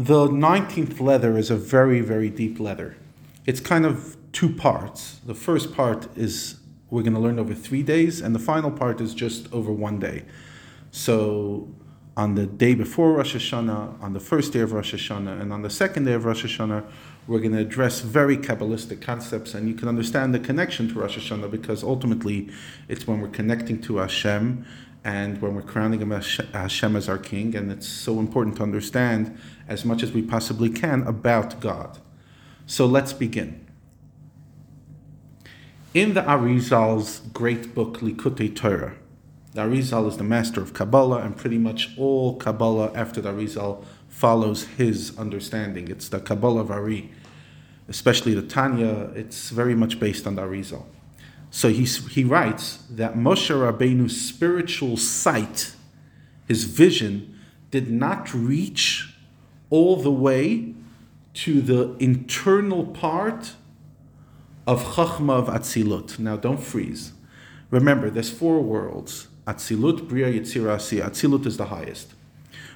The 19th letter is a very, very deep letter. It's kind of two parts. The first part is we're going to learn over three days, and the final part is just over one day. So, on the day before Rosh Hashanah, on the first day of Rosh Hashanah, and on the second day of Rosh Hashanah, we're going to address very Kabbalistic concepts, and you can understand the connection to Rosh Hashanah because ultimately it's when we're connecting to Hashem and when we're crowning him Hashem as our king, and it's so important to understand as much as we possibly can about God. So let's begin. In the Arizal's great book Likutei Torah, the Arizal is the master of Kabbalah, and pretty much all Kabbalah after the Arizal follows his understanding. It's the Kabbalah of Ari, especially the Tanya. It's very much based on the Arizal. So he, he writes that Moshe Rabbeinu's spiritual sight, his vision, did not reach all the way to the internal part of Chachma of Atzilut. Now don't freeze. Remember, there's four worlds. Atzilut, Bria, Yitzira, Asiya. Atzilut is the highest.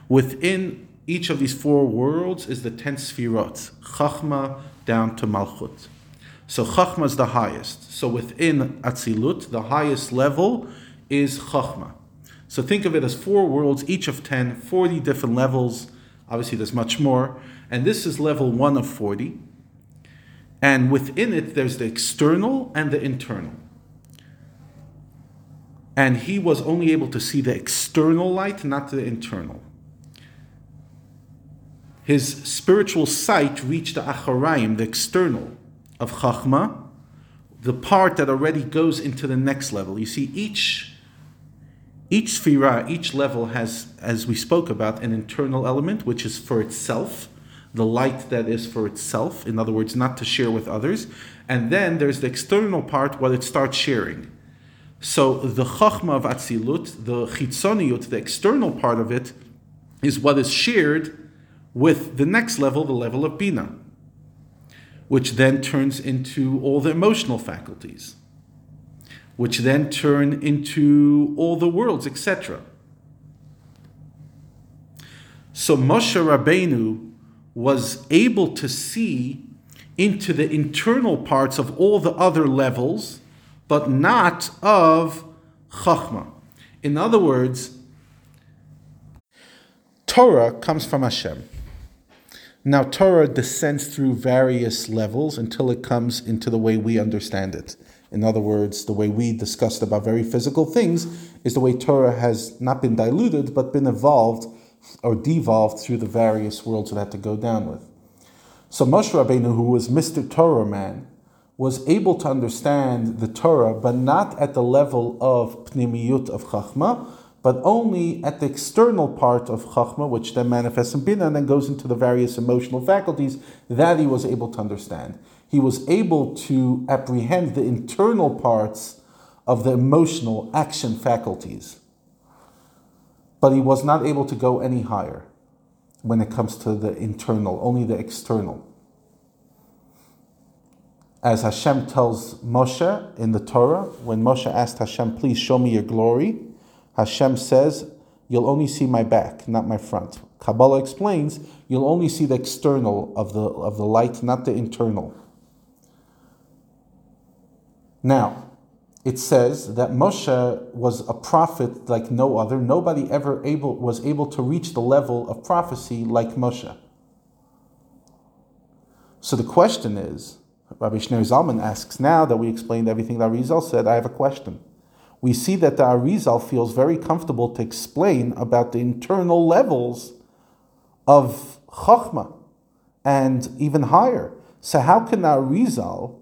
Within each of these four worlds is the ten Sfirot, Chachma down to Malchut. So Chachma is the highest. So within Atzilut, the highest level is Chachma. So think of it as four worlds, each of 10, 40 different levels. Obviously, there's much more. And this is level one of 40. And within it, there's the external and the internal. And he was only able to see the external light, not the internal. His spiritual sight reached the Acharayim, the external of Chachma, the part that already goes into the next level. You see, each each sphira, each level has, as we spoke about, an internal element which is for itself, the light that is for itself, in other words, not to share with others. And then there's the external part, what it starts sharing. So the chachma of Atzilut, the chitzoniyut, the external part of it, is what is shared with the next level, the level of Bina which then turns into all the emotional faculties, which then turn into all the worlds, etc. So Moshe Rabbeinu was able to see into the internal parts of all the other levels, but not of Chachma. In other words, Torah comes from Hashem. Now, Torah descends through various levels until it comes into the way we understand it. In other words, the way we discussed about very physical things is the way Torah has not been diluted, but been evolved or devolved through the various worlds it had to go down with. So Moshe Rabbeinu, who was Mr. Torah man, was able to understand the Torah, but not at the level of pnimiyut of Chachma, but only at the external part of Chachma, which then manifests in Bina and then goes into the various emotional faculties, that he was able to understand. He was able to apprehend the internal parts of the emotional action faculties. But he was not able to go any higher when it comes to the internal, only the external. As Hashem tells Moshe in the Torah, when Moshe asked Hashem, please show me your glory, Hashem says, You'll only see my back, not my front. Kabbalah explains, You'll only see the external of the, of the light, not the internal. Now, it says that Moshe was a prophet like no other. Nobody ever able, was able to reach the level of prophecy like Moshe. So the question is, Rabbi Shneur Zalman asks, now that we explained everything that Rizal said, I have a question we see that the Arizal feels very comfortable to explain about the internal levels of Chachma and even higher. So, how can the Arizal,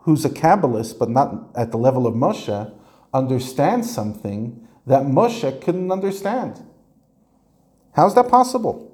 who's a Kabbalist but not at the level of Moshe, understand something that Moshe couldn't understand? How's that possible?